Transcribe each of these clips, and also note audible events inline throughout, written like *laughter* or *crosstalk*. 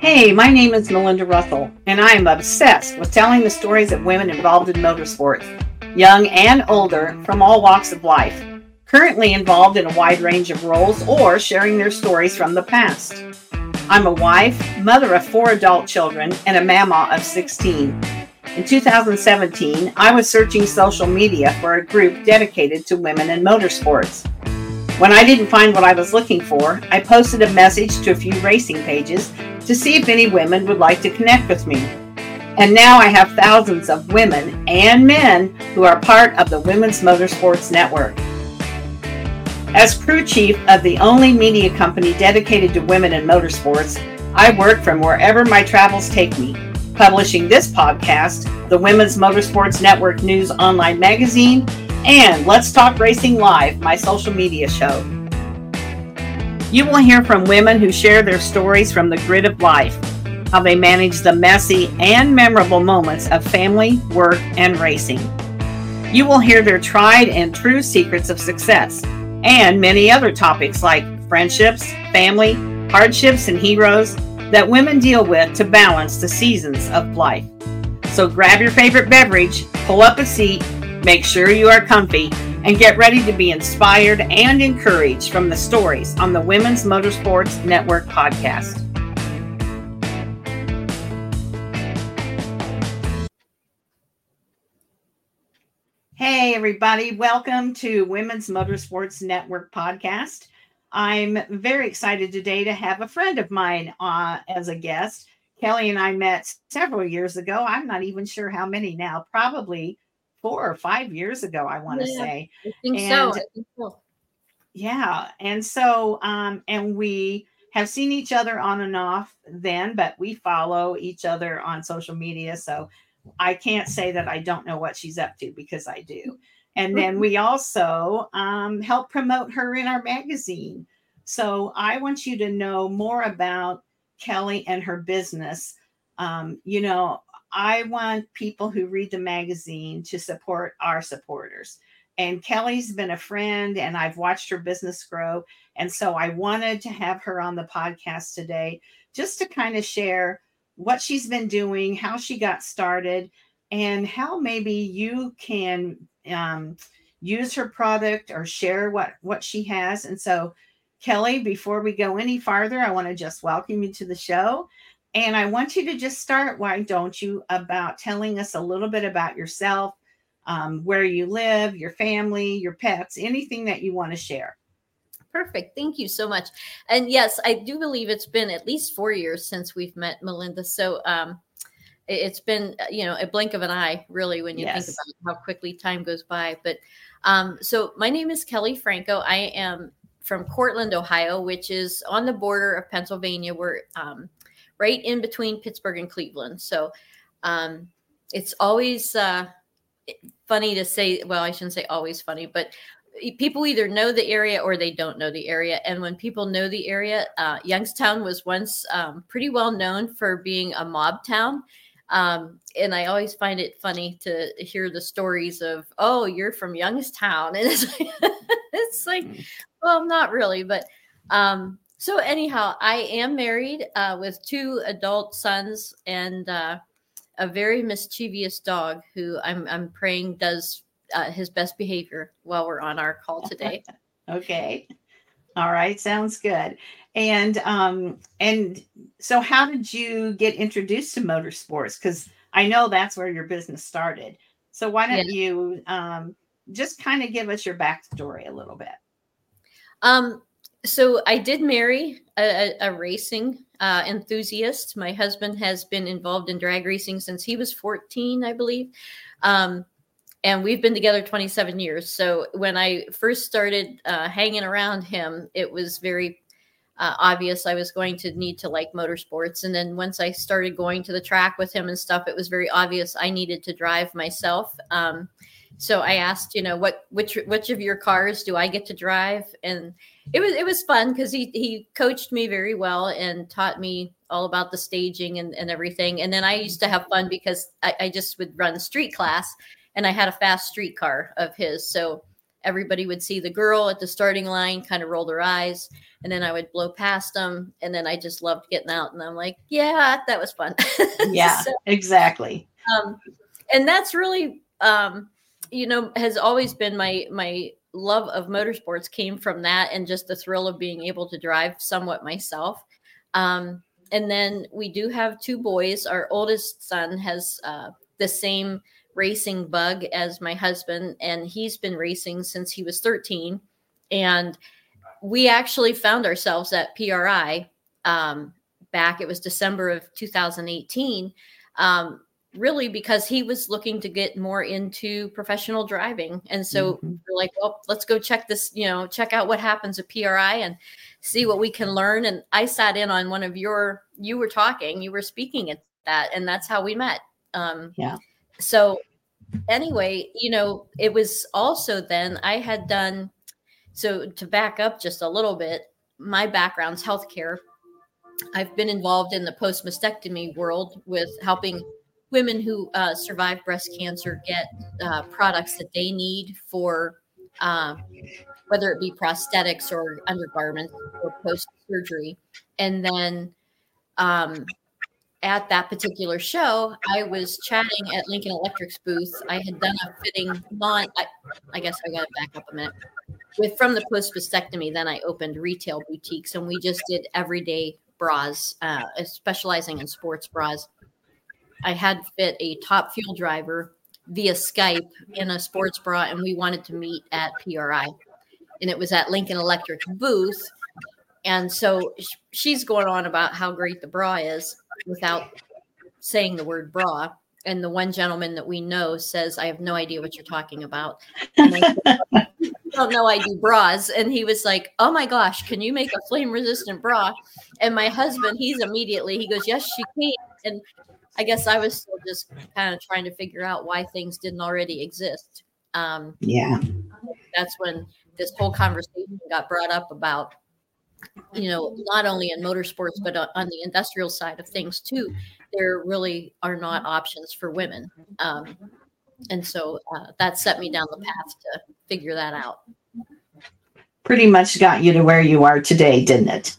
Hey, my name is Melinda Russell, and I am obsessed with telling the stories of women involved in motorsports, young and older, from all walks of life, currently involved in a wide range of roles or sharing their stories from the past. I'm a wife, mother of four adult children, and a mama of 16. In 2017, I was searching social media for a group dedicated to women in motorsports. When I didn't find what I was looking for, I posted a message to a few racing pages to see if any women would like to connect with me. And now I have thousands of women and men who are part of the Women's Motorsports Network. As crew chief of the only media company dedicated to women in motorsports, I work from wherever my travels take me publishing this podcast, the Women's Motorsports Network News Online Magazine, and Let's Talk Racing Live, my social media show. You will hear from women who share their stories from the grid of life, how they manage the messy and memorable moments of family, work, and racing. You will hear their tried and true secrets of success and many other topics like friendships, family, hardships, and heroes that women deal with to balance the seasons of life. So grab your favorite beverage, pull up a seat, make sure you are comfy, and get ready to be inspired and encouraged from the stories on the Women's Motorsports Network podcast. Hey, everybody, welcome to Women's Motorsports Network podcast. I'm very excited today to have a friend of mine uh, as a guest. Kelly and I met several years ago. I'm not even sure how many now, probably four or five years ago, I want to yeah, say. I think, and, so. I think so. Yeah. And so, um, and we have seen each other on and off then, but we follow each other on social media. So I can't say that I don't know what she's up to because I do. And then we also um, help promote her in our magazine. So I want you to know more about Kelly and her business. Um, you know, I want people who read the magazine to support our supporters. And Kelly's been a friend, and I've watched her business grow. And so I wanted to have her on the podcast today just to kind of share what she's been doing, how she got started, and how maybe you can um, use her product or share what what she has. And so, Kelly, before we go any farther, I want to just welcome you to the show. And I want you to just start, why don't you, about telling us a little bit about yourself, um, where you live, your family, your pets, anything that you want to share. Perfect. Thank you so much. And yes, I do believe it's been at least four years since we've met Melinda. So um, it's been uh, you know a blink of an eye really when you yes. think about how quickly time goes by but um, so my name is kelly Franko i am from cortland ohio which is on the border of pennsylvania we're um, right in between pittsburgh and cleveland so um, it's always uh, funny to say well i shouldn't say always funny but people either know the area or they don't know the area. And when people know the area, uh, Youngstown was once um, pretty well known for being a mob town. Um, and I always find it funny to hear the stories of, oh, you're from Youngstown. *laughs* And it's like, *laughs* it's like mm. well, not really. But um, so, anyhow, I am married uh, with two adult sons and uh, a very mischievous dog who I'm, I'm praying does uh, his best behavior while we're on our call today. *laughs* okay. All right. Sounds good. And um and so how did you get introduced to motorsports? Because I know that's where your business started. So why don't yeah. you um just kind of give us your backstory a little bit? Um so I did marry a, a racing uh, enthusiast. My husband has been involved in drag racing since he was 14, I believe. Um, and we've been together 27 years. So when I first started uh, hanging around him, it was very uh, obvious I was going to need to like motorsports. And then once I started going to the track with him and stuff, it was very obvious I needed to drive myself. Um, so I asked, you know, what which which of your cars do I get to drive? And it was it was fun because he he coached me very well and taught me all about the staging and, and everything. And then I used to have fun because I, I just would run street class and I had a fast street car of his. So everybody would see the girl at the starting line kind of roll their eyes and then i would blow past them and then i just loved getting out and i'm like yeah that was fun *laughs* yeah so, exactly um, and that's really um, you know has always been my my love of motorsports came from that and just the thrill of being able to drive somewhat myself um, and then we do have two boys our oldest son has uh, the same racing bug as my husband, and he's been racing since he was 13. And we actually found ourselves at PRI um, back, it was December of 2018, um, really because he was looking to get more into professional driving. And so mm-hmm. we're like, well, let's go check this, you know, check out what happens at PRI and see what we can learn. And I sat in on one of your, you were talking, you were speaking at that, and that's how we met. Um, yeah. So anyway, you know, it was also then I had done so to back up just a little bit, my background's healthcare. I've been involved in the post mastectomy world with helping women who uh, survive breast cancer get uh, products that they need for uh, whether it be prosthetics or undergarments or post surgery. And then um, at that particular show, I was chatting at Lincoln Electric's booth. I had done a fitting non, I, I guess I got to back up a minute. With from the post mastectomy, then I opened retail boutiques and we just did everyday bras, uh, specializing in sports bras. I had fit a top fuel driver via Skype in a sports bra, and we wanted to meet at PRI. And it was at Lincoln Electric booth. And so she's going on about how great the bra is without saying the word bra. And the one gentleman that we know says, I have no idea what you're talking about. I don't know I do bras. And he was like, Oh my gosh, can you make a flame resistant bra? And my husband, he's immediately, he goes, Yes, she can. And I guess I was still just kind of trying to figure out why things didn't already exist. Um, yeah. That's when this whole conversation got brought up about you know, not only in motorsports, but on the industrial side of things too, there really are not options for women. Um, and so uh, that set me down the path to figure that out. Pretty much got you to where you are today, didn't it?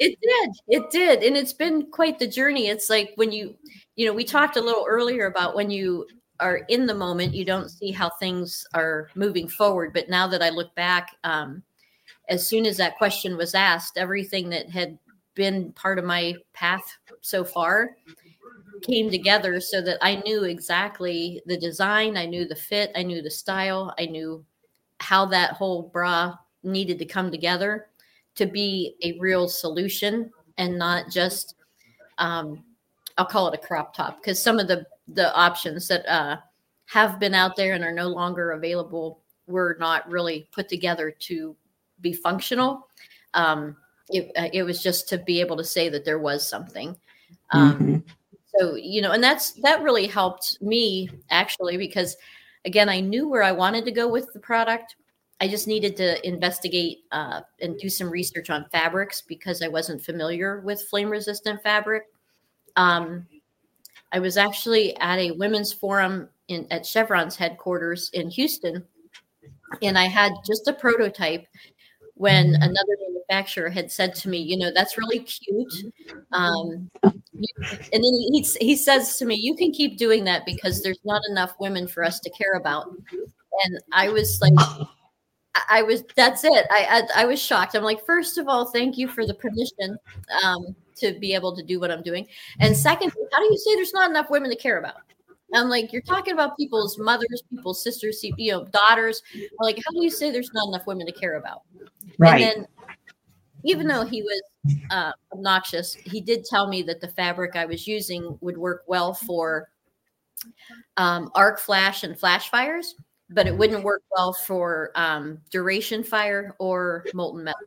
It did. It did. And it's been quite the journey. It's like when you, you know, we talked a little earlier about when you are in the moment, you don't see how things are moving forward. But now that I look back, um, as soon as that question was asked, everything that had been part of my path so far came together so that I knew exactly the design, I knew the fit, I knew the style, I knew how that whole bra needed to come together to be a real solution and not just um, I'll call it a crop top because some of the the options that uh, have been out there and are no longer available were not really put together to be functional. Um, it, uh, it was just to be able to say that there was something. Um, mm-hmm. So, you know, and that's that really helped me actually because, again, I knew where I wanted to go with the product. I just needed to investigate uh, and do some research on fabrics because I wasn't familiar with flame resistant fabric. Um, I was actually at a women's forum in, at Chevron's headquarters in Houston, and I had just a prototype when another manufacturer had said to me, you know, that's really cute. Um, and then he, he says to me, you can keep doing that because there's not enough women for us to care about. And I was like, I was, that's it. I, I, I was shocked. I'm like, first of all, thank you for the permission um, to be able to do what I'm doing. And second, how do you say there's not enough women to care about? I'm like, you're talking about people's mothers, people's sisters, you know, daughters. Like, how do you say there's not enough women to care about? Right. And then, even though he was uh, obnoxious, he did tell me that the fabric I was using would work well for um, arc flash and flash fires, but it wouldn't work well for um, duration fire or molten metal.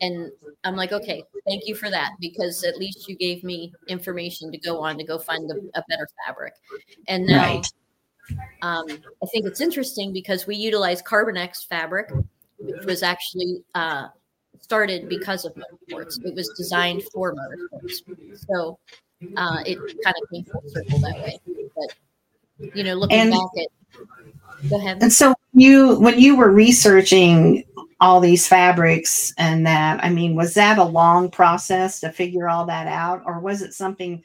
And I'm like, okay, thank you for that because at least you gave me information to go on to go find a, a better fabric. And now right. um, I think it's interesting because we utilize CarbonX fabric, which was actually uh, started because of motorsports. It was designed for motorsports. So uh, it kind of came full circle that way. But, you know, looking and, back at Ahead. And so you when you were researching all these fabrics and that, I mean, was that a long process to figure all that out? Or was it something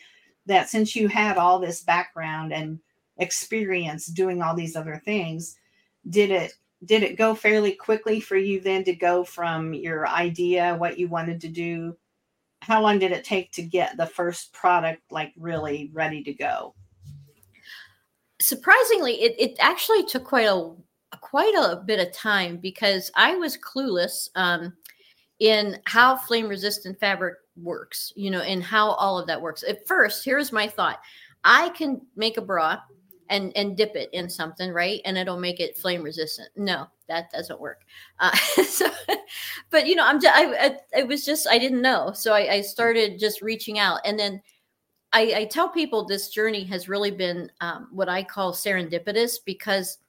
that since you had all this background and experience doing all these other things, did it did it go fairly quickly for you then to go from your idea, what you wanted to do? How long did it take to get the first product like really ready to go? Surprisingly, it, it actually took quite a quite a bit of time because I was clueless um, in how flame resistant fabric works, you know, and how all of that works. At first, here's my thought: I can make a bra and and dip it in something, right, and it'll make it flame resistant. No, that doesn't work. Uh, *laughs* so, but you know, I'm just, I, I it was just I didn't know, so I, I started just reaching out, and then I, I tell people this journey has really been um, what I call serendipitous because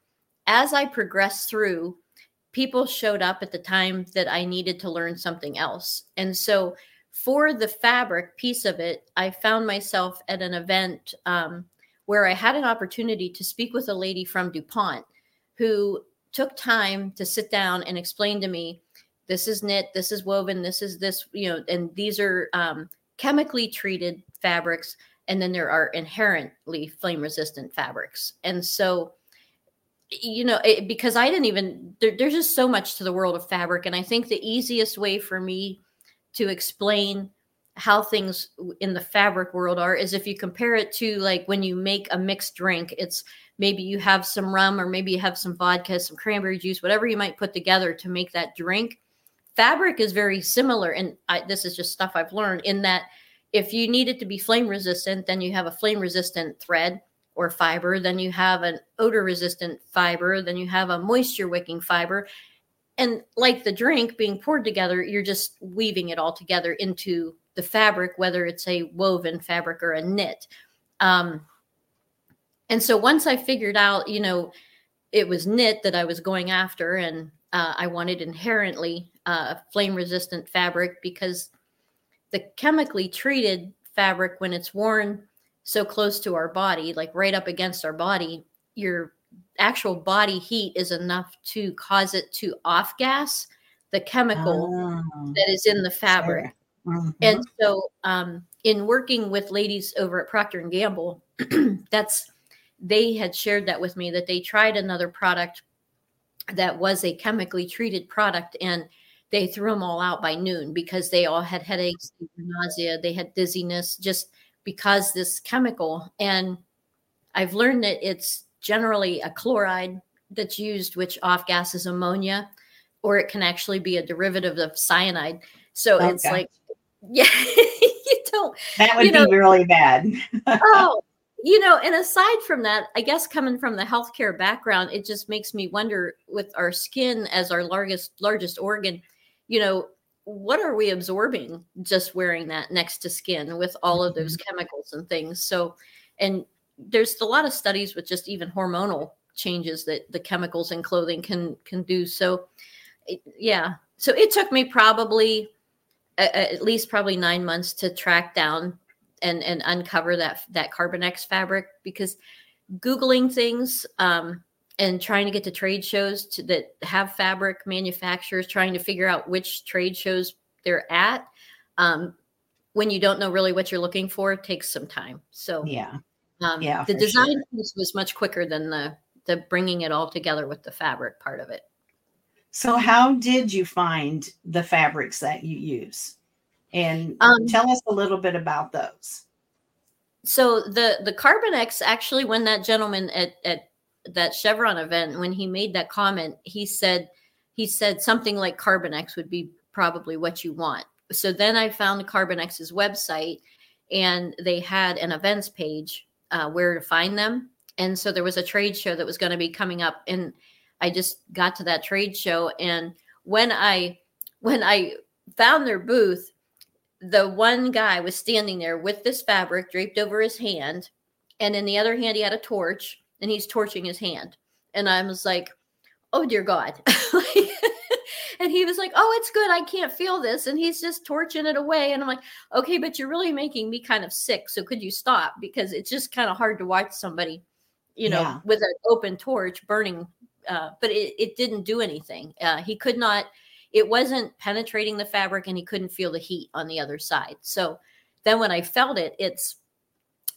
as I progressed through, people showed up at the time that I needed to learn something else. And so for the fabric piece of it, I found myself at an event um, where I had an opportunity to speak with a lady from DuPont who took time to sit down and explain to me this is knit, this is woven, this is this, you know, and these are um, chemically treated fabrics, and then there are inherently flame resistant fabrics. And so, you know, it, because I didn't even, there, there's just so much to the world of fabric. And I think the easiest way for me to explain how things in the fabric world are is if you compare it to like when you make a mixed drink, it's maybe you have some rum or maybe you have some vodka, some cranberry juice, whatever you might put together to make that drink. Fabric is very similar. And I, this is just stuff I've learned in that if you need it to be flame resistant, then you have a flame resistant thread or fiber, then you have an odor resistant fiber, then you have a moisture wicking fiber. And like the drink being poured together, you're just weaving it all together into the fabric, whether it's a woven fabric or a knit. Um, and so once I figured out, you know, it was knit that I was going after, and uh, I wanted inherently uh, flame resistant fabric because the chemically treated fabric when it's worn so close to our body like right up against our body your actual body heat is enough to cause it to off gas the chemical oh, that is in the fabric mm-hmm. and so um, in working with ladies over at procter and gamble *clears throat* that's they had shared that with me that they tried another product that was a chemically treated product and they threw them all out by noon because they all had headaches, nausea, they had dizziness just because this chemical. And I've learned that it's generally a chloride that's used, which off gases ammonia, or it can actually be a derivative of cyanide. So okay. it's like, *laughs* yeah, you don't. That would you know, be really bad. *laughs* oh, you know, and aside from that, I guess coming from the healthcare background, it just makes me wonder with our skin as our largest largest organ you know, what are we absorbing just wearing that next to skin with all of those mm-hmm. chemicals and things? So, and there's a lot of studies with just even hormonal changes that the chemicals in clothing can can do. So, yeah. So it took me probably at least probably nine months to track down and and uncover that that CarbonX fabric because googling things um, and trying to get to trade shows to, that have fabric manufacturers trying to figure out which trade shows they're at um, when you don't know really what you're looking for it takes some time. So yeah. um, yeah the design sure. piece was much quicker than the the bringing it all together with the fabric part of it. So how did you find the fabrics that you use? And um, tell us a little bit about those. So the the CarbonX actually when that gentleman at, at that Chevron event when he made that comment, he said he said something like CarbonX would be probably what you want. So then I found CarbonX's website and they had an events page uh, where to find them. And so there was a trade show that was going to be coming up and I just got to that trade show and when I when I found their booth the one guy was standing there with this fabric draped over his hand and in the other hand he had a torch and he's torching his hand. And I was like, oh dear God. *laughs* *laughs* and he was like, oh, it's good. I can't feel this. And he's just torching it away. And I'm like, okay, but you're really making me kind of sick. So could you stop? Because it's just kind of hard to watch somebody, you know, yeah. with an open torch burning uh, but it, it didn't do anything. Uh, he could not, it wasn't penetrating the fabric and he couldn't feel the heat on the other side. So then when I felt it, it's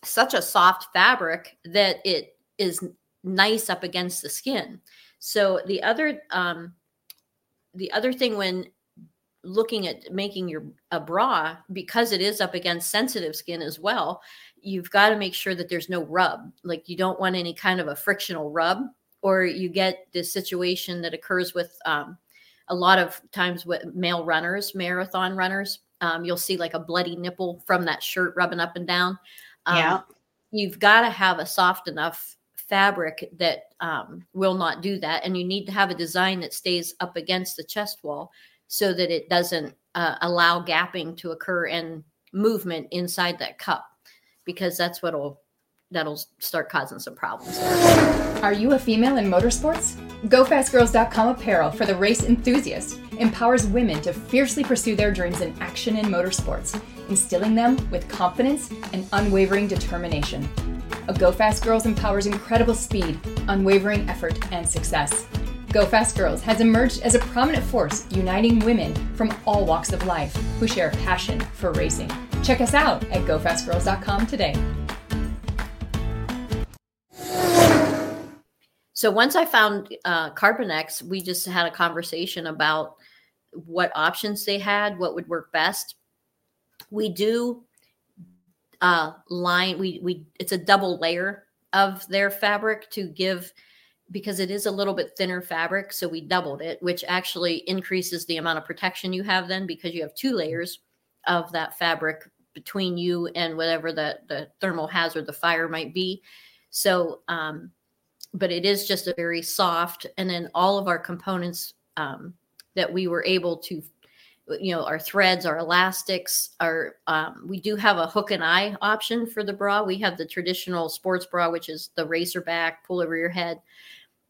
such a soft fabric that it is nice up against the skin. So the other, um, the other thing when looking at making your a bra because it is up against sensitive skin as well you've got to make sure that there's no rub. Like you don't want any kind of a frictional rub or you get this situation that occurs with um, a lot of times with male runners marathon runners. Um, you'll see like a bloody nipple from that shirt rubbing up and down. Um, yeah. you've got to have a soft enough fabric that um, will not do that and you need to have a design that stays up against the chest wall so that it doesn't uh, allow gapping to occur and movement inside that cup because that's what'll that'll start causing some problems. Are you a female in motorsports? GoFastGirls.com apparel for the race enthusiast empowers women to fiercely pursue their dreams in action in motorsports, instilling them with confidence and unwavering determination. A Go Fast Girls empowers incredible speed, unwavering effort, and success. Go Fast Girls has emerged as a prominent force uniting women from all walks of life who share a passion for racing. Check us out at gofastgirls.com today. So once I found uh, CarbonX, we just had a conversation about what options they had, what would work best. We do uh, line we we it's a double layer of their fabric to give because it is a little bit thinner fabric. So we doubled it, which actually increases the amount of protection you have then because you have two layers of that fabric between you and whatever the, the thermal hazard, the fire might be. So, um, but it is just a very soft. And then all of our components um, that we were able to, you know, our threads, our elastics, our, um, we do have a hook and eye option for the bra. We have the traditional sports bra, which is the racer back, pull over your head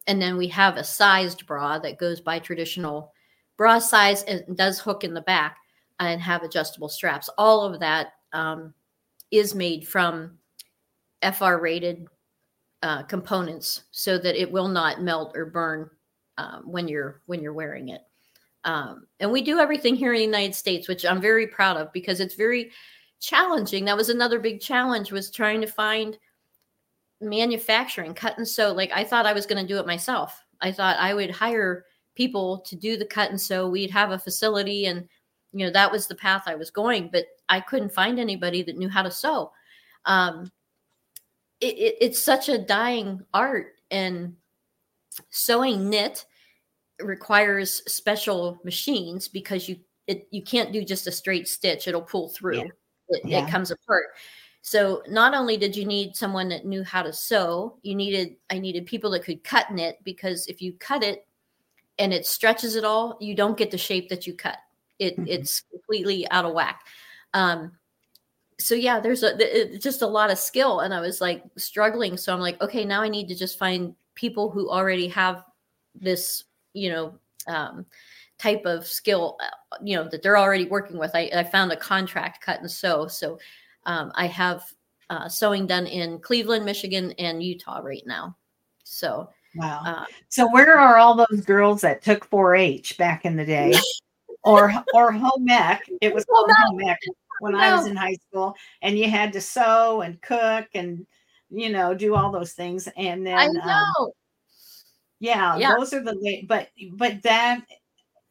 and then we have a sized bra that goes by traditional bra size and does hook in the back and have adjustable straps. All of that um, is made from FR rated uh, components so that it will not melt or burn um, when you're when you're wearing it. Um, and we do everything here in the United States, which I'm very proud of because it's very challenging. That was another big challenge was trying to find manufacturing, cut and sew. Like I thought I was going to do it myself. I thought I would hire people to do the cut and sew. We'd have a facility and you know that was the path I was going, but I couldn't find anybody that knew how to sew. Um, it, it, it's such a dying art, and sewing knit requires special machines because you it, you can't do just a straight stitch; it'll pull through. Yeah. It, yeah. it comes apart. So not only did you need someone that knew how to sew, you needed I needed people that could cut knit because if you cut it and it stretches it all, you don't get the shape that you cut. It mm-hmm. it's completely out of whack. Um, so yeah, there's a it, just a lot of skill, and I was like struggling. So I'm like, okay, now I need to just find people who already have this, you know, um, type of skill, uh, you know, that they're already working with. I, I found a contract cut and sew, so um, I have uh, sewing done in Cleveland, Michigan, and Utah right now. So, wow. Uh, so, where are all those girls that took 4-H back in the day, *laughs* or or home ec? It was called home ec *laughs* when I was in high school, and you had to sew and cook and you know do all those things, and then I um, know. Um, yeah, yeah, those are the but but that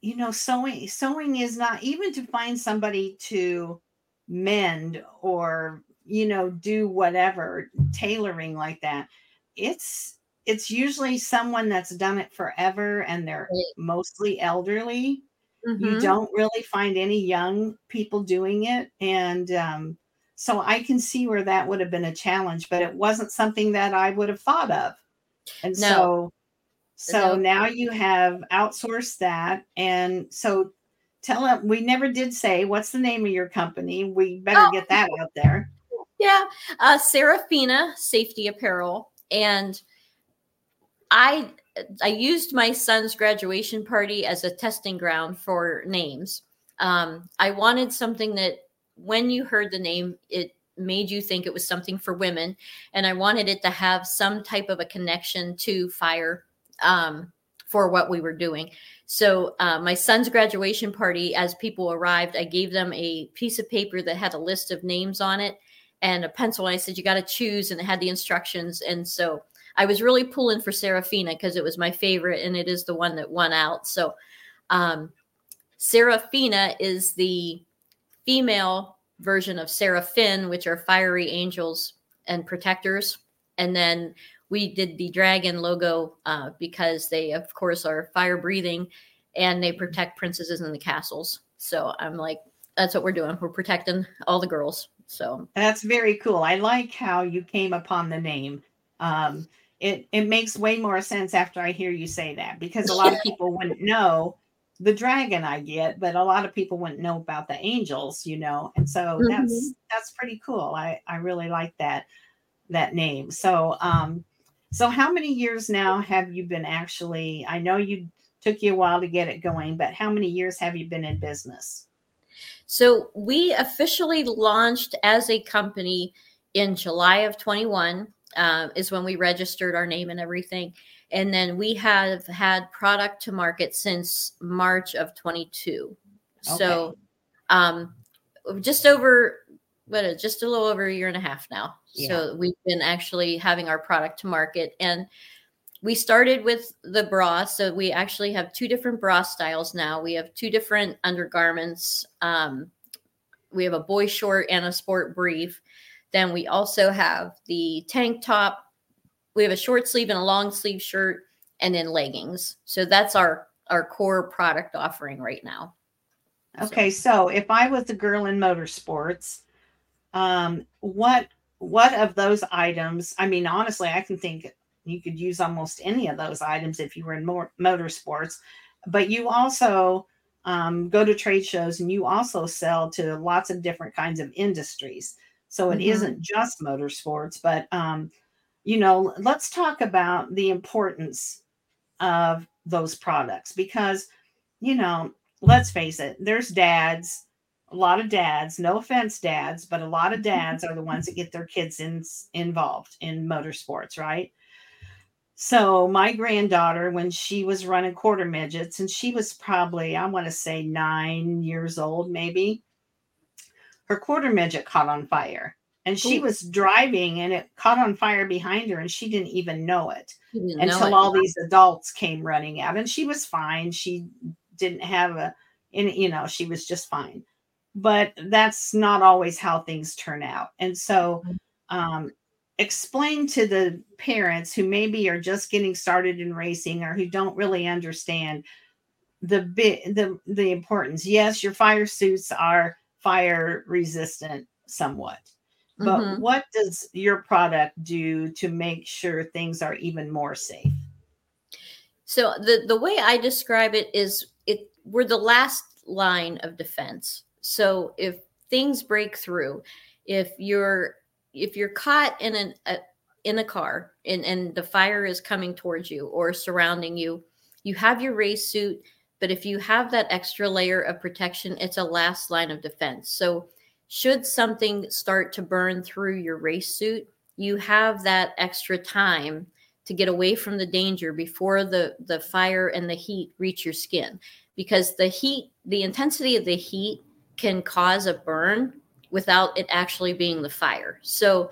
you know sewing sewing is not even to find somebody to mend or you know do whatever tailoring like that it's it's usually someone that's done it forever and they're mostly elderly mm-hmm. you don't really find any young people doing it and um, so i can see where that would have been a challenge but it wasn't something that i would have thought of and no. so so no. now you have outsourced that and so tell them we never did say what's the name of your company. We better oh. get that out there. Yeah, uh, Seraphina Safety Apparel, and I I used my son's graduation party as a testing ground for names. Um, I wanted something that when you heard the name, it made you think it was something for women, and I wanted it to have some type of a connection to fire. Um, for what we were doing. So uh, my son's graduation party, as people arrived, I gave them a piece of paper that had a list of names on it and a pencil. And I said, "You got to choose," and it had the instructions. And so I was really pulling for Seraphina because it was my favorite, and it is the one that won out. So um, Seraphina is the female version of Seraphim, which are fiery angels and protectors. And then we did the dragon logo uh, because they, of course, are fire breathing and they protect princesses in the castles. So I'm like, that's what we're doing. We're protecting all the girls. So that's very cool. I like how you came upon the name. Um, it it makes way more sense after I hear you say that because a lot of *laughs* people wouldn't know the dragon I get, but a lot of people wouldn't know about the angels, you know. And so mm-hmm. that's that's pretty cool. I I really like that that name. So um so how many years now have you been actually I know you took you a while to get it going, but how many years have you been in business? So we officially launched as a company in July of 21 uh, is when we registered our name and everything. And then we have had product to market since March of 22. Okay. So um, just over, what, just a little over a year and a half now. Yeah. So we've been actually having our product to market. And we started with the bra. So we actually have two different bra styles now. We have two different undergarments. Um, we have a boy short and a sport brief. Then we also have the tank top. We have a short sleeve and a long sleeve shirt, and then leggings. So that's our our core product offering right now. Okay, so, so if I was a girl in motorsports, um, what what of those items? I mean, honestly, I can think you could use almost any of those items if you were in more motorsports. But you also um, go to trade shows and you also sell to lots of different kinds of industries. So it mm-hmm. not just motorsports, but um, you know, let's talk about the importance of those products because, you know, let's face it, there's dads, a lot of dads, no offense, dads, but a lot of *laughs* dads are the ones that get their kids in, involved in motorsports, right? So my granddaughter, when she was running quarter midgets, and she was probably, I want to say nine years old, maybe, her quarter midget caught on fire. And she Ooh. was driving and it caught on fire behind her, and she didn't even know it until it. all these adults came running out. And she was fine. She didn't have a, in, you know, she was just fine. But that's not always how things turn out. And so, mm-hmm. um, explain to the parents who maybe are just getting started in racing or who don't really understand the bit the the importance yes your fire suits are fire resistant somewhat but mm-hmm. what does your product do to make sure things are even more safe so the the way i describe it is it we're the last line of defense so if things break through if you're if you're caught in an a, in a car and, and the fire is coming towards you or surrounding you, you have your race suit, but if you have that extra layer of protection, it's a last line of defense. So should something start to burn through your race suit, you have that extra time to get away from the danger before the the fire and the heat reach your skin because the heat the intensity of the heat can cause a burn without it actually being the fire. So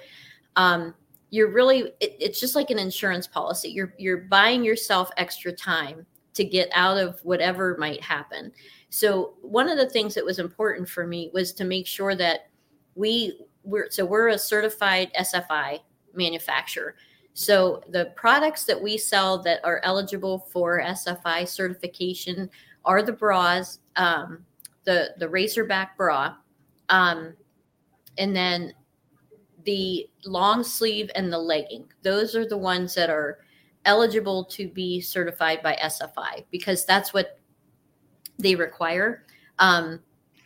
um, you're really it, it's just like an insurance policy. You're you're buying yourself extra time to get out of whatever might happen. So one of the things that was important for me was to make sure that we we're so we're a certified SFI manufacturer. So the products that we sell that are eligible for SFI certification are the bras, um, the the racerback bra, um, and then the long sleeve and the legging. Those are the ones that are eligible to be certified by SFI because that's what they require. Um,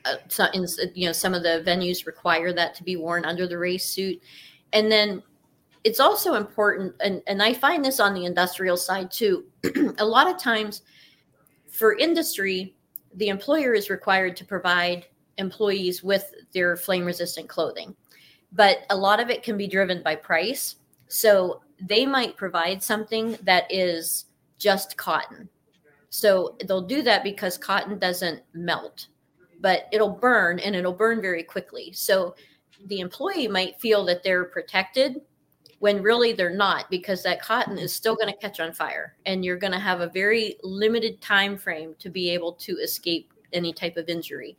uh, so in, you know, some of the venues require that to be worn under the race suit, and then it's also important, and, and I find this on the industrial side too. *clears throat* a lot of times, for industry, the employer is required to provide employees with their flame resistant clothing. But a lot of it can be driven by price. So they might provide something that is just cotton. So they'll do that because cotton doesn't melt, but it'll burn and it'll burn very quickly. So the employee might feel that they're protected when really they're not because that cotton is still going to catch on fire and you're going to have a very limited time frame to be able to escape any type of injury.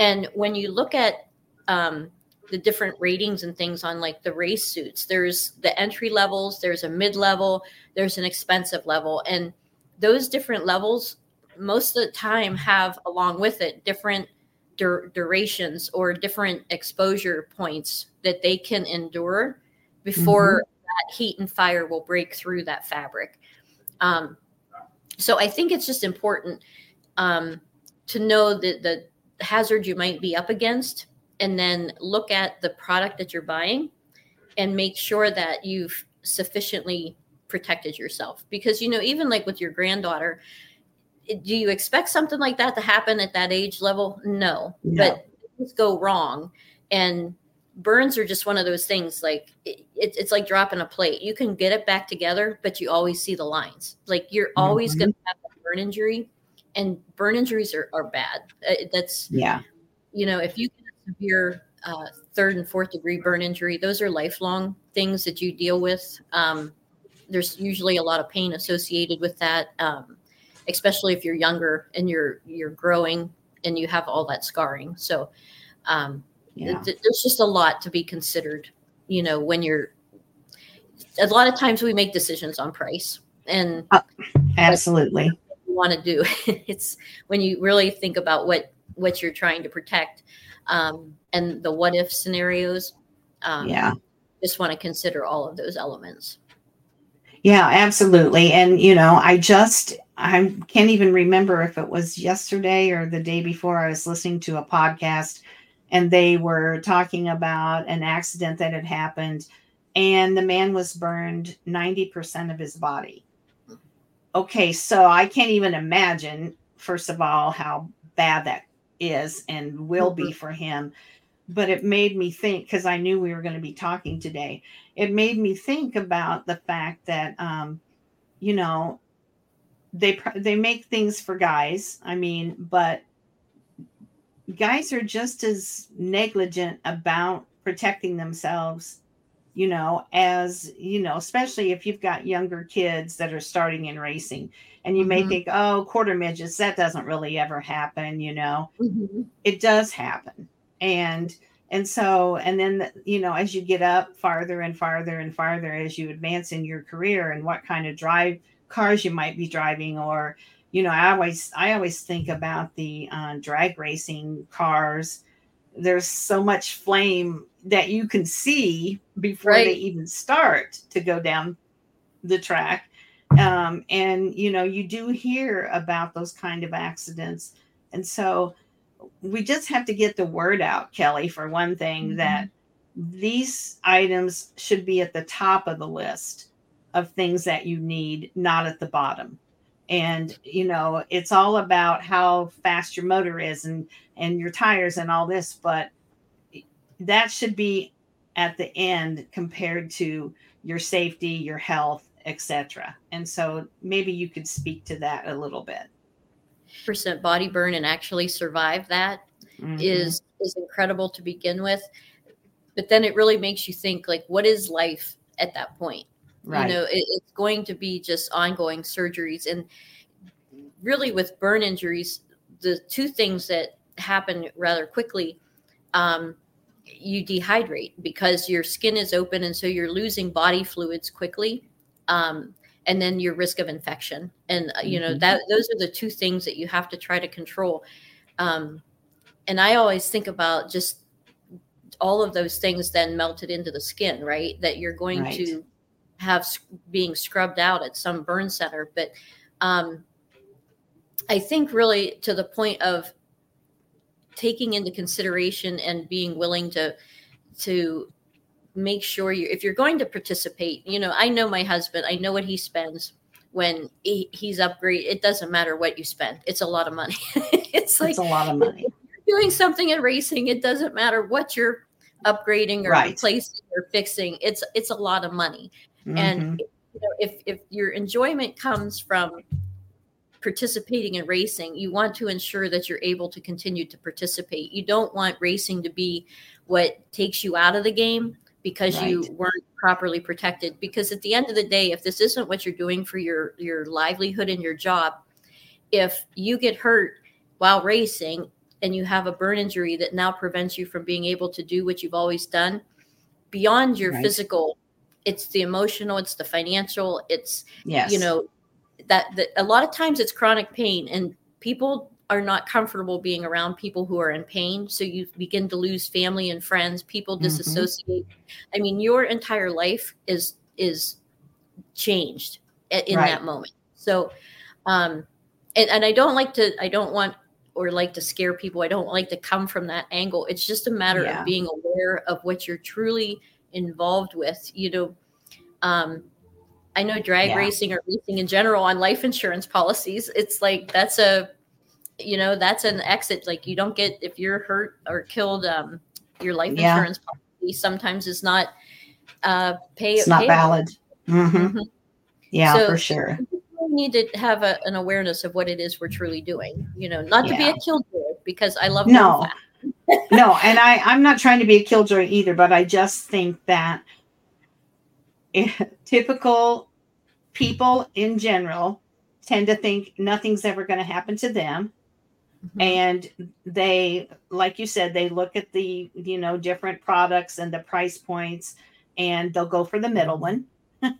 And when you look at um, the different ratings and things on like the race suits, there's the entry levels, there's a mid level, there's an expensive level, and those different levels most of the time have along with it different dur- durations or different exposure points that they can endure before mm-hmm. that heat and fire will break through that fabric um, so i think it's just important um, to know that the hazard you might be up against and then look at the product that you're buying and make sure that you've sufficiently protected yourself because you know even like with your granddaughter do you expect something like that to happen at that age level no, no. but things go wrong and burns are just one of those things like it, it, it's like dropping a plate. You can get it back together but you always see the lines. Like you're always mm-hmm. going to have a burn injury and burn injuries are, are bad. Uh, that's yeah. you know if you get a severe uh, third and fourth degree burn injury those are lifelong things that you deal with. Um, there's usually a lot of pain associated with that, um, especially if you're younger and you're you're growing and you have all that scarring. So um, yeah. there's just a lot to be considered. You know, when you're a lot of times we make decisions on price and uh, absolutely want to do *laughs* it's when you really think about what what you're trying to protect um, and the what if scenarios um, yeah just want to consider all of those elements yeah, absolutely. And, you know, I just, I can't even remember if it was yesterday or the day before I was listening to a podcast and they were talking about an accident that had happened and the man was burned 90% of his body. Okay, so I can't even imagine, first of all, how bad that is and will be for him but it made me think because I knew we were going to be talking today. It made me think about the fact that, um, you know, they they make things for guys. I mean, but guys are just as negligent about protecting themselves you know as you know especially if you've got younger kids that are starting in racing and you mm-hmm. may think oh quarter midgets that doesn't really ever happen you know mm-hmm. it does happen and and so and then you know as you get up farther and farther and farther as you advance in your career and what kind of drive cars you might be driving or you know i always i always think about the uh, drag racing cars there's so much flame that you can see before right. they even start to go down the track um, and you know you do hear about those kind of accidents and so we just have to get the word out, Kelly, for one thing, mm-hmm. that these items should be at the top of the list of things that you need, not at the bottom. And you know, it's all about how fast your motor is and and your tires and all this, but that should be at the end compared to your safety, your health, etc. And so maybe you could speak to that a little bit percent body burn and actually survive that mm-hmm. is is incredible to begin with. But then it really makes you think like, what is life at that point? Right. You know, it, it's going to be just ongoing surgeries, and really with burn injuries, the two things that happen rather quickly. Um, you dehydrate because your skin is open and so you're losing body fluids quickly um, and then your risk of infection and uh, you know mm-hmm. that those are the two things that you have to try to control um, and i always think about just all of those things then melted into the skin right that you're going right. to have being scrubbed out at some burn center but um, i think really to the point of taking into consideration and being willing to to make sure you if you're going to participate you know i know my husband i know what he spends when he, he's upgrade it doesn't matter what you spend it's a lot of money. *laughs* It's like it's a lot of money. doing something in racing it doesn't matter what you're upgrading or right. replacing or fixing it's it's a lot of money mm-hmm. and you know, if if your enjoyment comes from participating in racing, you want to ensure that you're able to continue to participate. You don't want racing to be what takes you out of the game because right. you weren't properly protected because at the end of the day if this isn't what you're doing for your your livelihood and your job if you get hurt while racing and you have a burn injury that now prevents you from being able to do what you've always done beyond your right. physical it's the emotional it's the financial it's yes. you know that, that a lot of times it's chronic pain and people are not comfortable being around people who are in pain. So you begin to lose family and friends. People mm-hmm. disassociate. Mm-hmm. I mean, your entire life is is changed in right. that moment. So, um, and, and I don't like to. I don't want or like to scare people. I don't like to come from that angle. It's just a matter yeah. of being aware of what you're truly involved with. You know, um, I know drag yeah. racing or racing in general on life insurance policies. It's like that's a you know that's an exit like you don't get if you're hurt or killed um your life yeah. insurance policy sometimes is not uh pay it's not valid mm-hmm. Mm-hmm. yeah so, for sure we need to have a, an awareness of what it is we're truly doing you know not to yeah. be a killjoy because i love no no and i i'm not trying to be a killjoy either but i just think that typical people in general tend to think nothing's ever going to happen to them Mm-hmm. And they, like you said, they look at the, you know, different products and the price points and they'll go for the middle one.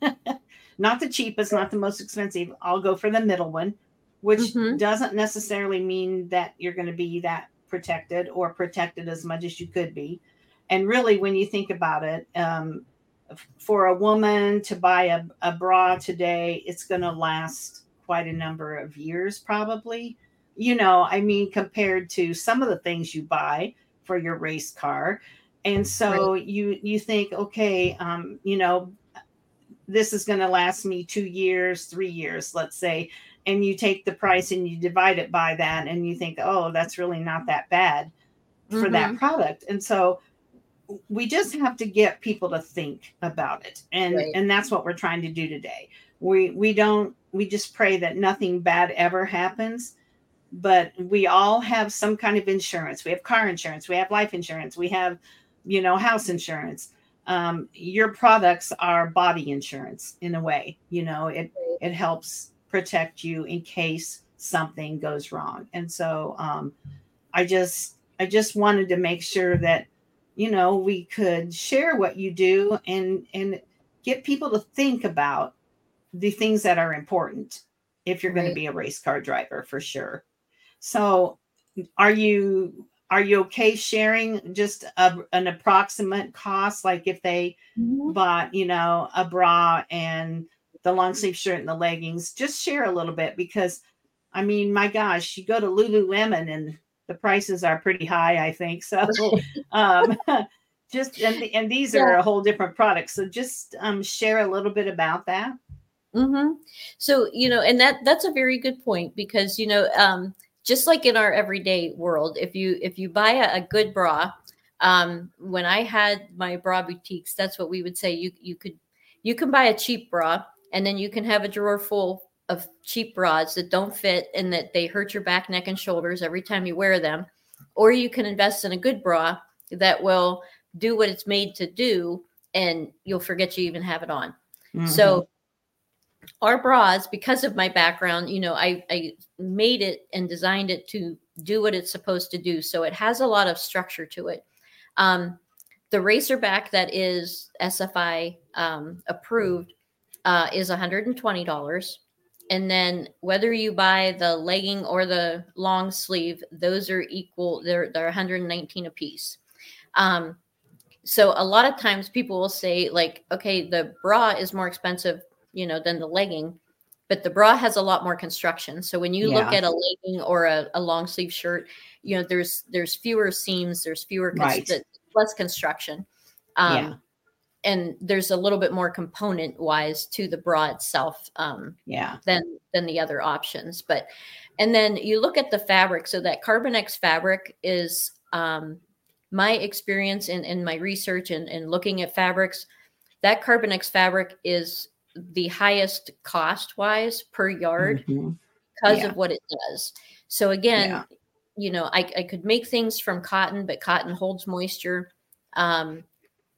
*laughs* not the cheapest, not the most expensive. I'll go for the middle one, which mm-hmm. doesn't necessarily mean that you're going to be that protected or protected as much as you could be. And really, when you think about it, um, for a woman to buy a, a bra today, it's going to last quite a number of years, probably you know, I mean, compared to some of the things you buy for your race car. And so right. you you think, okay, um, you know, this is going to last me two years, three years, let's say, and you take the price and you divide it by that, and you think, oh, that's really not that bad for mm-hmm. that product. And so we just have to get people to think about it, and right. and that's what we're trying to do today. We we don't we just pray that nothing bad ever happens but we all have some kind of insurance. We have car insurance, we have life insurance, we have, you know, house insurance. Um, your products are body insurance in a way. You know, it it helps protect you in case something goes wrong. And so um, I just I just wanted to make sure that you know we could share what you do and and get people to think about the things that are important if you're right. going to be a race car driver for sure. So are you are you okay sharing just a, an approximate cost like if they mm-hmm. bought you know a bra and the long sleeve shirt and the leggings just share a little bit because i mean my gosh you go to lululemon and the prices are pretty high i think so *laughs* um *laughs* just and, and these yeah. are a whole different product so just um share a little bit about that mm-hmm. so you know and that that's a very good point because you know um just like in our everyday world if you if you buy a, a good bra um, when i had my bra boutiques that's what we would say you you could you can buy a cheap bra and then you can have a drawer full of cheap bras that don't fit and that they hurt your back neck and shoulders every time you wear them. Or you can invest in a good bra that will do what it's made to do and you'll forget you even have it on. Mm-hmm. so our bras because of my background you know I, I made it and designed it to do what it's supposed to do so it has a lot of structure to it. Um, the racerback that is sfi um, approved uh, is $120 and then whether you buy the legging or the long sleeve those are equal they're they're 119 a piece um, so a lot of times people will say like okay the bra is more expensive you know, than the legging. But the bra has a lot more construction. So when you yeah. look at a legging or a, a, long sleeve shirt, you know, there's there's fewer seams, there's fewer right. less construction. Um, yeah. And there's a little bit more component wise to the bra itself, um, yeah, than than the other options. But and then you look at the fabric. So that CarbonX fabric is um, my experience in, in my research and, and looking at fabrics. That CarbonX fabric is the highest cost wise per yard mm-hmm. because yeah. of what it does. So again, yeah. you know, I, I could make things from cotton, but cotton holds moisture. Um,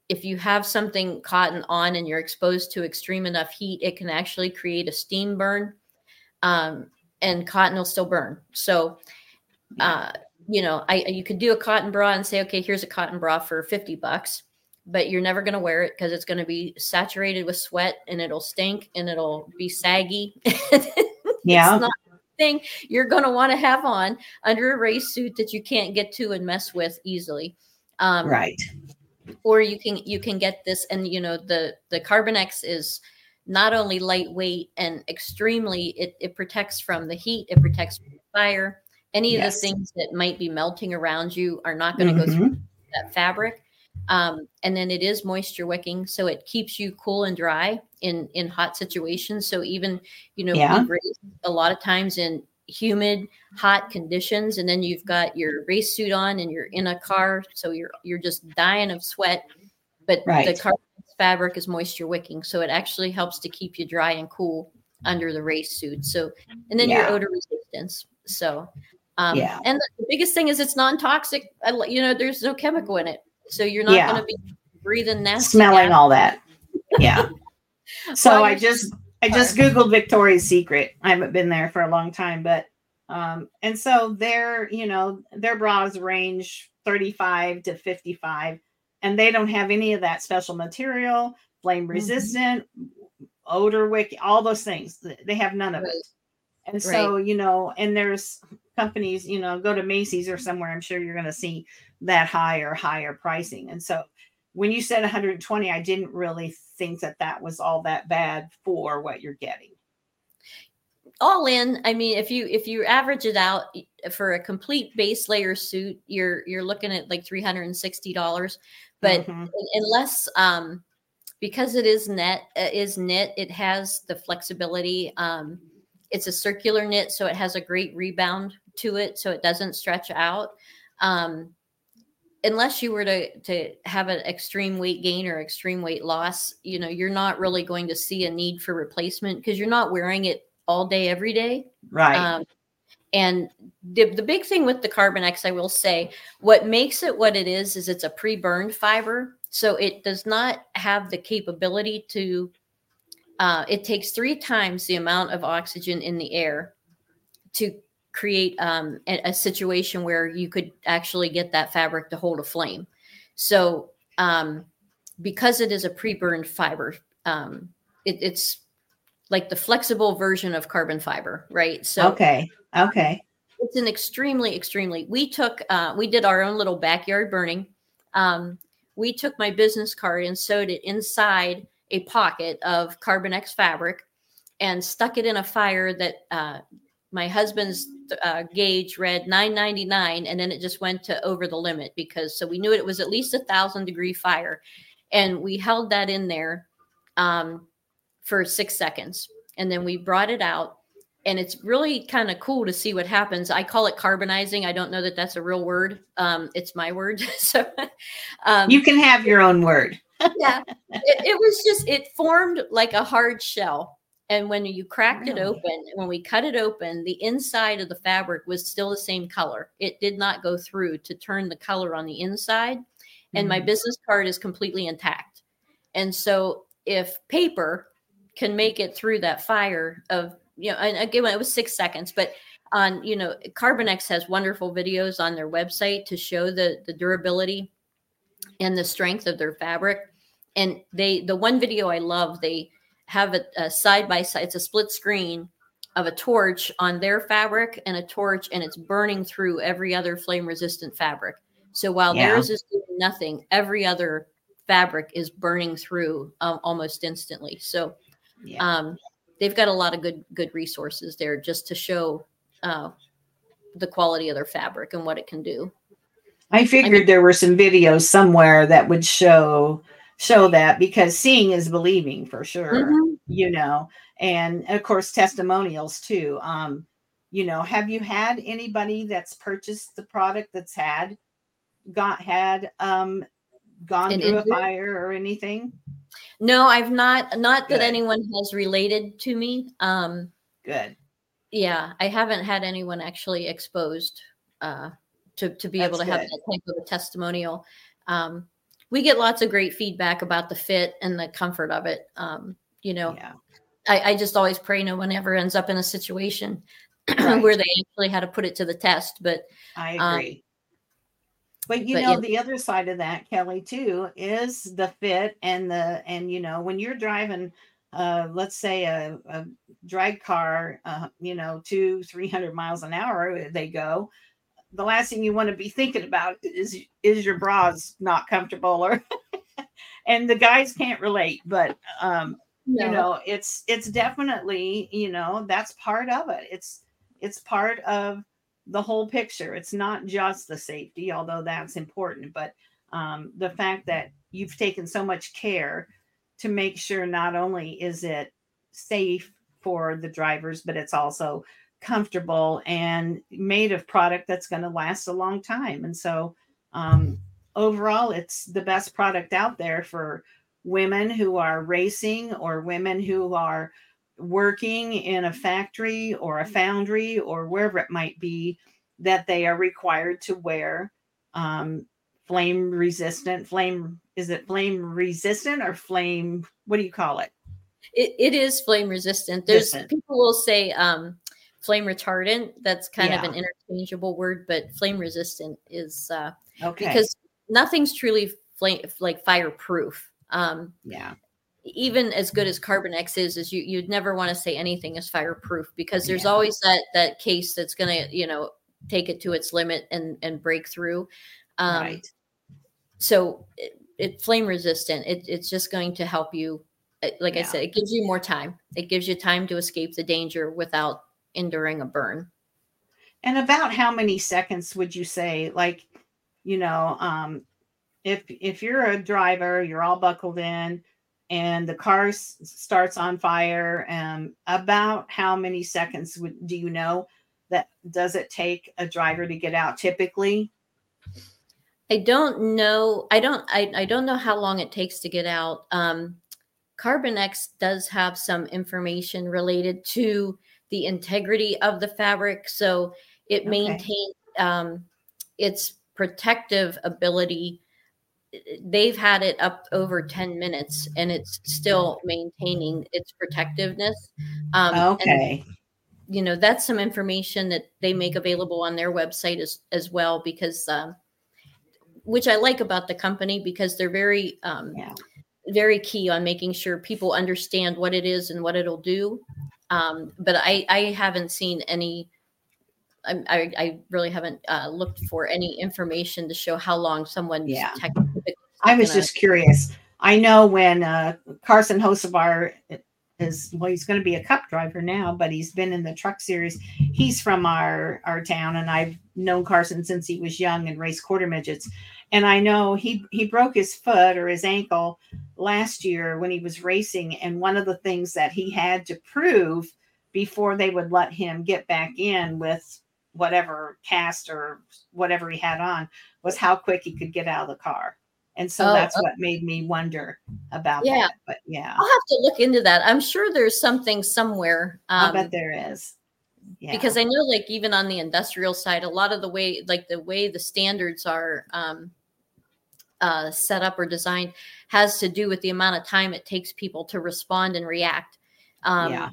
if you have something cotton on and you're exposed to extreme enough heat, it can actually create a steam burn, um, and cotton will still burn. So, uh, you know, I you could do a cotton bra and say, okay, here's a cotton bra for fifty bucks, but you're never going to wear it because it's going to be saturated with sweat and it'll stink and it'll be saggy. *laughs* yeah. thing you're going to want to have on under a race suit that you can't get to and mess with easily. Um, right. Or you can you can get this, and you know the the CarbonX is not only lightweight and extremely it, it protects from the heat, it protects from fire. Any yes. of the things that might be melting around you are not going to mm-hmm. go through that fabric. Um, and then it is moisture wicking, so it keeps you cool and dry in in hot situations. So even you know yeah. a lot of times in humid, hot conditions, and then you've got your race suit on and you're in a car, so you're you're just dying of sweat. But right. the car fabric is moisture wicking, so it actually helps to keep you dry and cool under the race suit. So and then yeah. your odor resistance. So um, yeah. And the biggest thing is it's non-toxic. You know, there's no chemical in it, so you're not yeah. going to be breathing nasty, smelling all that. Yeah. *laughs* so well, I just I just googled Victoria's Secret. I haven't been there for a long time, but um, and so their you know their bras range 35 to 55, and they don't have any of that special material, flame mm-hmm. resistant, mm-hmm. odor wick, all those things. They have none of right. it. And so, right. you know, and there's companies, you know, go to Macy's or somewhere, I'm sure you're going to see that higher, higher pricing. And so when you said 120, I didn't really think that that was all that bad for what you're getting. All in, I mean, if you if you average it out for a complete base layer suit, you're you're looking at like three hundred and sixty dollars. But mm-hmm. unless um, because it is net uh, is knit, it has the flexibility. Um, it's a circular knit, so it has a great rebound to it, so it doesn't stretch out. Um, unless you were to to have an extreme weight gain or extreme weight loss, you know, you're not really going to see a need for replacement because you're not wearing it all day every day. Right. Um, and the, the big thing with the CarbonX, I will say, what makes it what it is, is it's a pre-burned fiber. So it does not have the capability to, uh, it takes three times the amount of oxygen in the air to create um, a, a, situation where you could actually get that fabric to hold a flame. So, um, because it is a pre-burned fiber, um, it, it's like the flexible version of carbon fiber, right? So, okay, okay, it's an extremely, extremely. We took, uh, we did our own little backyard burning. Um, we took my business card and sewed it inside a pocket of CarbonX fabric and stuck it in a fire that uh, my husband's uh, gauge read 999 and then it just went to over the limit because so we knew it was at least a thousand degree fire and we held that in there um, for six seconds and then we brought it out and it's really kind of cool to see what happens. I call it carbonizing. I don't know that that's a real word. Um, it's my word. *laughs* So um, you can have your own word. Yeah. It, it was just it formed like a hard shell and when you cracked really? it open, when we cut it open, the inside of the fabric was still the same color. It did not go through to turn the color on the inside. And mm-hmm. my business card is completely intact. And so if paper can make it through that fire of, you know, and again, it was six seconds, but on, you know, CarbonX has wonderful videos on their website to show the the durability and the strength of their fabric. And they, the one video I love, they, have a, a side by side, it's a split screen of a torch on their fabric and a torch, and it's burning through every other flame resistant fabric. So while yeah. theirs is doing nothing, every other fabric is burning through um, almost instantly. So yeah. um, they've got a lot of good good resources there just to show uh, the quality of their fabric and what it can do. I figured I mean, there were some videos somewhere that would show show that because seeing is believing for sure mm-hmm. you know and of course testimonials too um you know have you had anybody that's purchased the product that's had got had um gone through a fire or anything no i've not not good. that anyone has related to me um good Yeah, I haven't had anyone actually exposed uh, to to be That's able to good. have that type of a testimonial. Um, we get lots of great feedback about the fit and the comfort of it. Um, you know, yeah. I, I, just always pray no one ever ends up in a situation *clears throat* right. where they actually had to put it to the test. But I um, agree. Um, but you but, know, yeah. the other side of that, Kelly, too, is the fit and the and you know, when you're driving uh, let's say a, a drag car, uh, you know, two, 300 miles an hour, they go. The last thing you want to be thinking about is is your bras not comfortable or *laughs* and the guys can't relate, but um, no. you know, it's it's definitely, you know, that's part of it. It's it's part of the whole picture. It's not just the safety, although that's important, but um, the fact that you've taken so much care to make sure not only is it safe for the drivers, but it's also comfortable and made of product that's going to last a long time. And so, um, overall, it's the best product out there for women who are racing or women who are working in a factory or a foundry or wherever it might be that they are required to wear um, flame resistant flame is it flame resistant or flame what do you call it it, it is flame resistant there's resistant. people will say um, flame retardant that's kind yeah. of an interchangeable word but flame resistant is uh, okay because nothing's truly flame like fireproof um, yeah even as good as CarbonX is, is you you'd never want to say anything is fireproof because there's yeah. always that that case that's gonna you know take it to its limit and and break through. Um, right so it, it flame resistant it, it's just going to help you uh, like yeah. i said it gives you more time it gives you time to escape the danger without enduring a burn and about how many seconds would you say like you know um if if you're a driver you're all buckled in and the car s- starts on fire um about how many seconds would do you know that does it take a driver to get out typically I don't know. I don't. I, I don't know how long it takes to get out. Um, CarbonX does have some information related to the integrity of the fabric, so it okay. maintains um, its protective ability. They've had it up over ten minutes, and it's still maintaining its protectiveness. Um, okay. And, you know that's some information that they make available on their website as as well because um, which I like about the company because they're very um, yeah. very key on making sure people understand what it is and what it'll do. Um, but I I haven't seen any. I, I, really haven't uh, looked for any information to show how long someone. Yeah, I was just curious. I know when uh, Carson Hocevar is well, he's going to be a cup driver now, but he's been in the truck series. He's from our our town, and I've known Carson since he was young and raced quarter midgets and I know he he broke his foot or his ankle last year when he was racing and one of the things that he had to prove before they would let him get back in with whatever cast or whatever he had on was how quick he could get out of the car. And so oh, that's okay. what made me wonder about yeah. that. But yeah. I'll have to look into that. I'm sure there's something somewhere. Um, I bet there is. Yeah. Because I know like even on the industrial side, a lot of the way like the way the standards are um uh, set up or designed has to do with the amount of time it takes people to respond and react. Um, yeah.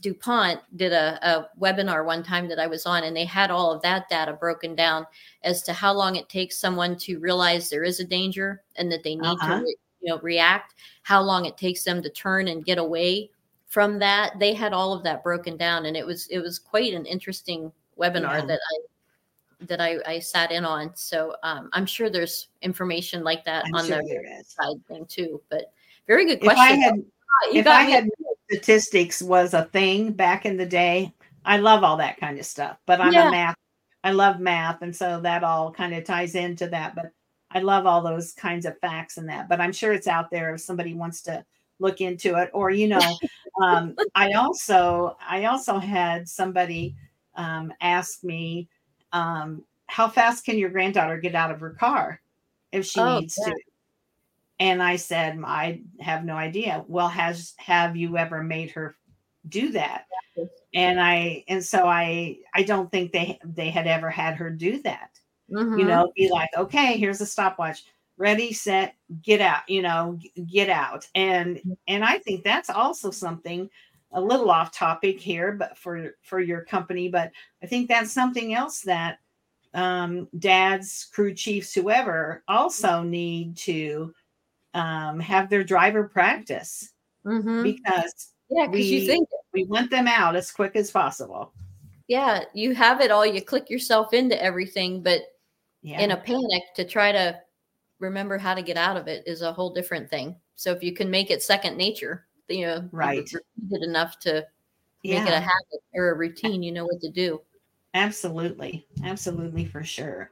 DuPont did a, a, webinar one time that I was on, and they had all of that data broken down as to how long it takes someone to realize there is a danger and that they need uh-huh. to, you know, react. How long it takes them to turn and get away from that. They had all of that broken down, and it was it was quite an interesting webinar yeah. that I that I, I sat in on. So um, I'm sure there's information like that I'm on sure the side thing too. But very good question. If I had, if I had statistics was a thing back in the day, I love all that kind of stuff. But I'm yeah. a math. I love math, and so that all kind of ties into that. But I love all those kinds of facts and that. But I'm sure it's out there if somebody wants to look into it. Or you know, um, I also I also had somebody um, ask me um, how fast can your granddaughter get out of her car if she oh, needs yeah. to? And I said, I have no idea. Well, has have you ever made her do that and i and so i i don't think they they had ever had her do that mm-hmm. you know be like okay here's a stopwatch ready set get out you know get out and mm-hmm. and i think that's also something a little off topic here but for for your company but i think that's something else that um dads crew chiefs whoever also need to um have their driver practice mm-hmm. because yeah because you think we want them out as quick as possible yeah you have it all you click yourself into everything but yeah. in a panic to try to remember how to get out of it is a whole different thing. So if you can make it second nature, you know, right, repeat it enough to yeah. make it a habit or a routine, you know what to do. Absolutely, absolutely for sure.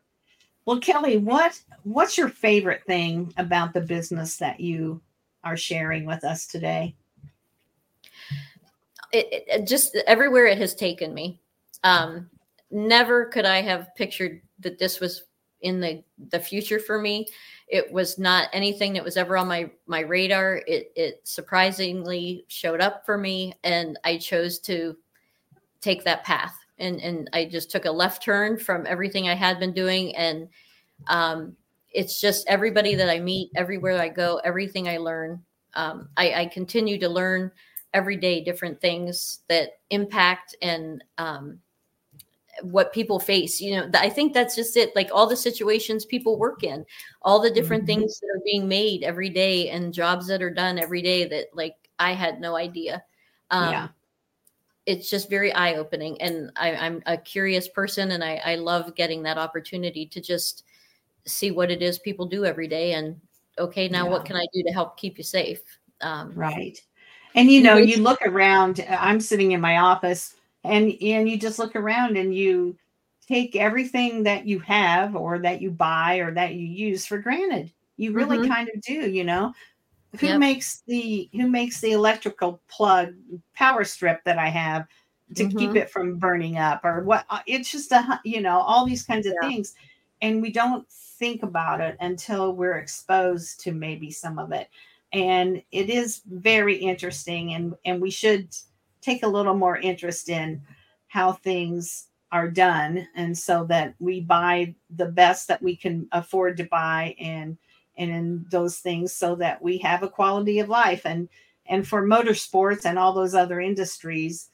Well, Kelly, what what's your favorite thing about the business that you are sharing with us today? It, it just everywhere it has taken me. Um, never could I have pictured that this was in the the future for me it was not anything that was ever on my my radar. It it surprisingly showed up for me and i chose to take that path. And and i just took a left turn from everything i had been doing and um, it's just everybody that i meet everywhere i go everything i learn um, I, I, continue to learn every day different things that impact and um, what people face you know i think that's just it like all the situations people work in all the different mm-hmm. things that are being made every day and jobs that are done every day that like i had no idea um, yeah. it's just very eye-opening and I, am a curious person and I, I love getting that opportunity to just see what it is people do every day and okay now yeah. what can i do to help keep you safe um, right and you know you look around i'm sitting in my office and and you just look around and you take everything that you have or that you buy or that you use for granted you really mm-hmm. kind of do you know who yep. makes the who makes the electrical plug power strip that i have to mm-hmm. keep it from burning up or what uh, it's just a you know all these kinds of yeah. things and we don't think about it until we're exposed to maybe some of it and it is very interesting and and we should take a little more interest in how things are done and so that we buy the best that we can afford to buy and and in those things so that we have a quality of life. And and for motorsports and all those other industries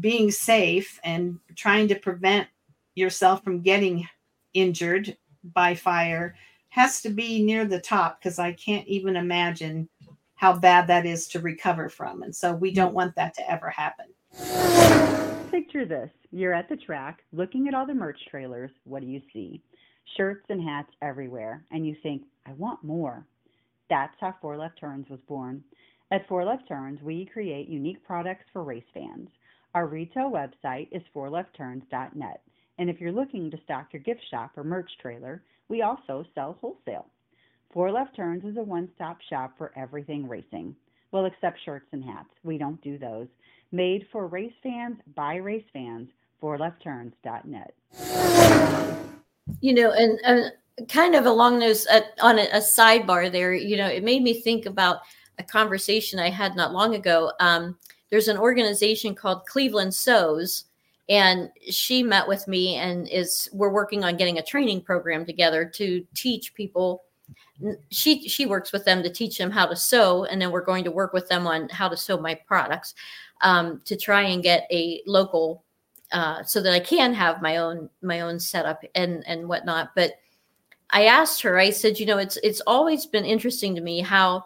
being safe and trying to prevent yourself from getting injured by fire has to be near the top because I can't even imagine how bad that is to recover from. And so we don't mm-hmm. want that to ever happen. Picture this you're at the track looking at all the merch trailers. What do you see? Shirts and hats everywhere. And you think, I want more. That's how Four Left Turns was born. At Four Left Turns, we create unique products for race fans. Our retail website is fourleftturns.net. And if you're looking to stock your gift shop or merch trailer, we also sell wholesale. Four Left Turns is a one stop shop for everything racing. Well, except shirts and hats. We don't do those. Made for race fans by race fans fourleftturns.net. You know, and, and kind of along those, uh, on a, a, sidebar there, you know, it made me think about a conversation I had not long ago. Um, there's an organization called Cleveland Sews and she met with me and is we're working on getting a training program together to teach people she she works with them to teach them how to sew and then we're going to work with them on how to sew my products um, to try and get a local uh, so that i can have my own my own setup and and whatnot. But i asked her i said you know it's it's always been interesting to me how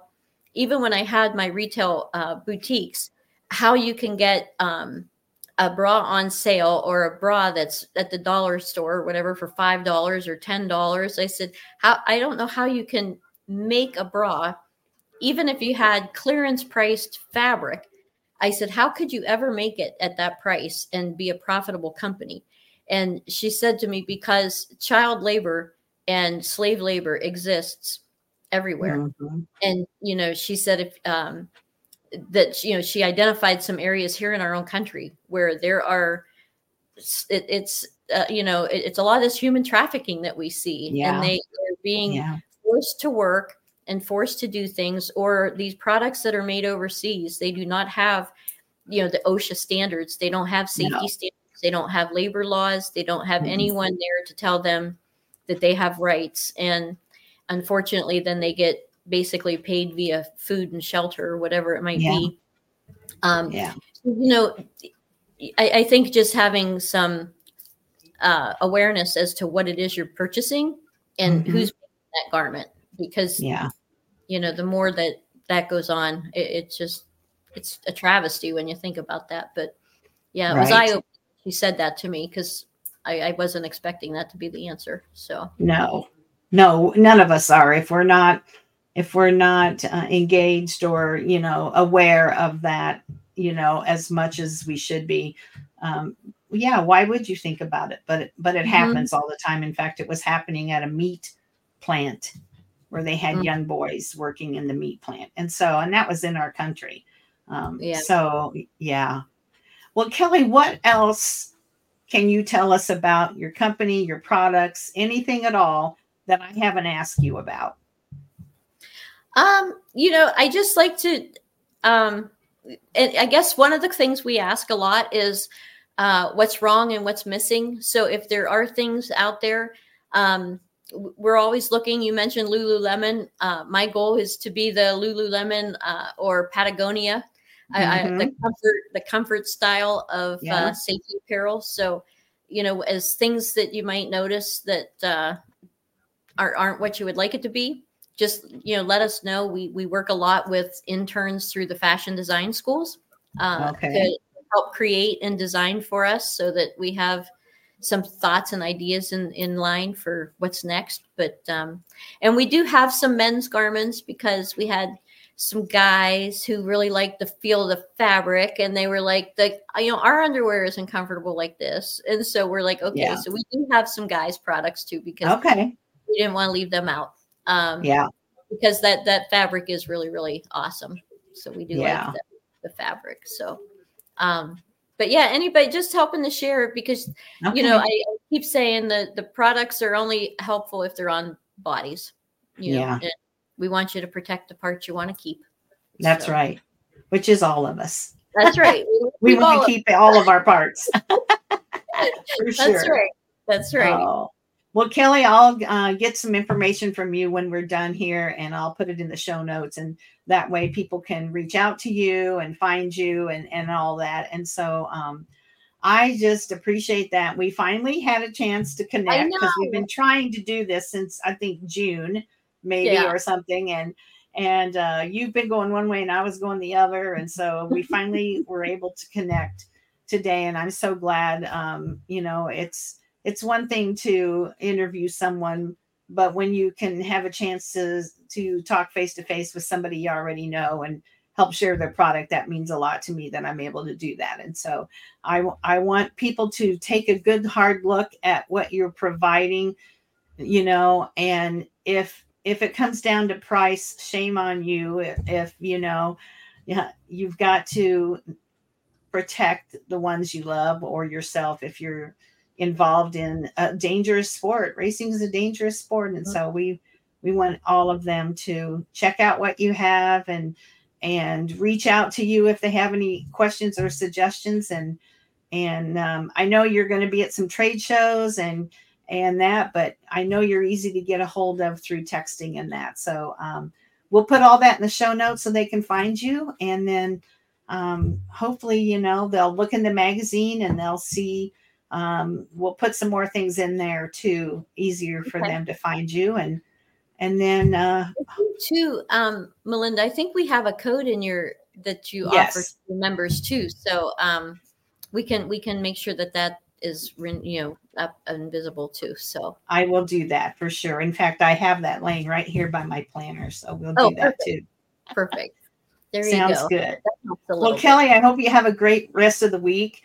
even when i had my retail uh, boutiques how you can get um, a bra on sale or a bra that's at the dollar store or whatever for five dollars or ten dollars. I said how i don't know how you can make a bra even if you had clearance priced fabric. I said how could you ever make it at that price and be a profitable company? And she said to me because child labor and slave labor exists everywhere. Mm-hmm. and you know she said if um, that you know she identified some areas here in our own country where there are it, it's uh, you know it, it's a lot of this human trafficking that we see yeah. and they are being yeah. forced to work and forced to do things or these products that are made overseas they do not have you know the OSHA standards. They don't have safety no. standards. They don't have labor laws. They don't have mm-hmm. anyone there to tell them that they have rights. And unfortunately, then they get basically paid via food and shelter or whatever it might yeah. be. Um, yeah. You know, I, I think just having some uh, awareness as to what it is you're purchasing and mm-hmm. who's that garment because yeah you know the more that that goes on it, it's just it's a travesty when you think about that but yeah it right. was i he said that to me because I, I wasn't expecting that to be the answer so no no none of us are if we're not if we're not uh, engaged or you know aware of that you know as much as we should be um, yeah why would you think about it but it, but it mm-hmm. happens all the time in fact it was happening at a meat plant where they had mm-hmm. young boys working in the meat plant and so and that was in our country um, yeah. so yeah well kelly what else can you tell us about your company your products anything at all that i haven't asked you about um you know i just like to um I guess one of the things we ask a lot is uh, what's wrong and what's missing. So if there are things out there, um, we're always looking. You mentioned Lululemon. Uh, my goal is to be the Lululemon uh, or Patagonia, mm-hmm. I, I, the mm-hmm. comfort, the comfort style of uh, yeah. safety apparel. So, you know, as things that you might notice that uh, aren't, aren't what you would like it to be, just you know, let us know. We we work a lot with interns through the fashion design schools. Uh, okay. To, help create and design for us so that we have some thoughts and ideas in, in line for what's next. But um, and we do have some men's garments because we had some guys who really liked the feel of the fabric and they were like the you know our underwear isn't comfortable like this and so we're like okay yeah. so we do have some guys products too because okay we didn't want to leave them out um yeah because that that fabric is really really awesome so we do yeah. like the, the fabric so um, but yeah, anybody just helping to share it because okay. you know I, I, keep saying that the products are only helpful if they're on bodies. You know, yeah, we want you to protect the parts you want to keep. That's so. right, which is all of us. That's right. *laughs* We, we want to keep all of our parts. *laughs* That's sure. right. That's right. Oh. Well, Kelly, I'll uh, get some information from you when we're done here, and I'll put it in the show notes, and that way people can reach out to you and find you and and all that. And so, um, I just appreciate that we finally had a chance to connect because we've been trying to do this since I think June, maybe yeah. or something, and and uh, you've been going one way and I was going the other, and so we finally were able to connect today, and I'm so glad. Um, you know, it's it's one thing to interview someone but when you can have a chance to to talk face to face with somebody you already know and help share their product that means a lot to me that i'm able to do that. And so i i want people to take a good hard look at what you're providing you know and if if it comes down to price shame on you if, if you know yeah you've got to protect the ones you love or yourself if you're involved in a dangerous sport. Racing is a dangerous sport, and so we we want all of them to check out what you have and and reach out to you if they have any questions or suggestions. And and um, I know you're going to be at some trade shows and and that, but I know you're easy to get a hold of through texting and that. So um, we'll put all that in the show notes so they can find you, and then. Um, hopefully, you know, they'll look in the magazine and they'll see um, we'll put some more things in there too, easier for okay. them to find you and and then uh too um melinda i think we have a code in your that you yes. offer to members too so um we can we can make sure that that is you know up and visible too so i will do that for sure in fact i have that laying right here by my planner so we'll oh, do that perfect. too perfect there you Sounds go. good. Well, Kelly, I hope you have a great rest of the week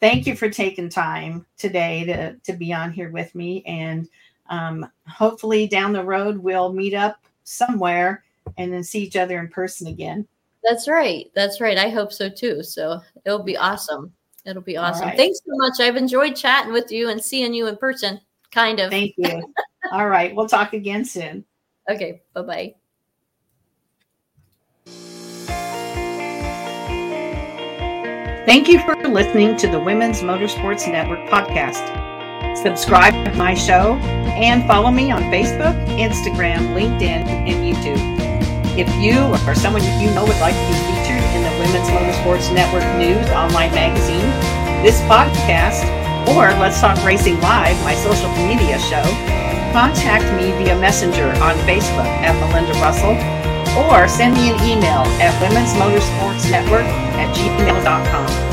thank you for taking time today to, to be on here with me. And um, hopefully down the road, we'll meet up somewhere and then see each other in person again. That's right. That's right. I hope so too. So it'll be awesome. It'll be awesome. Right. Thanks so much. I've enjoyed chatting with you and seeing you in person, kind of. Thank you. *laughs* All right. We'll talk again soon. Okay. Bye bye. Thank you for listening to the Women's Motorsports Network podcast. Subscribe to my show and follow me on Facebook, Instagram, LinkedIn, and YouTube. If you or someone you know would like to be featured in the Women's Motorsports Network News online magazine, this podcast, or Let's Talk Racing Live, my social media show, contact me via Messenger on Facebook at Melinda Russell or send me an email at Women's Motorsports Network at gmail.com.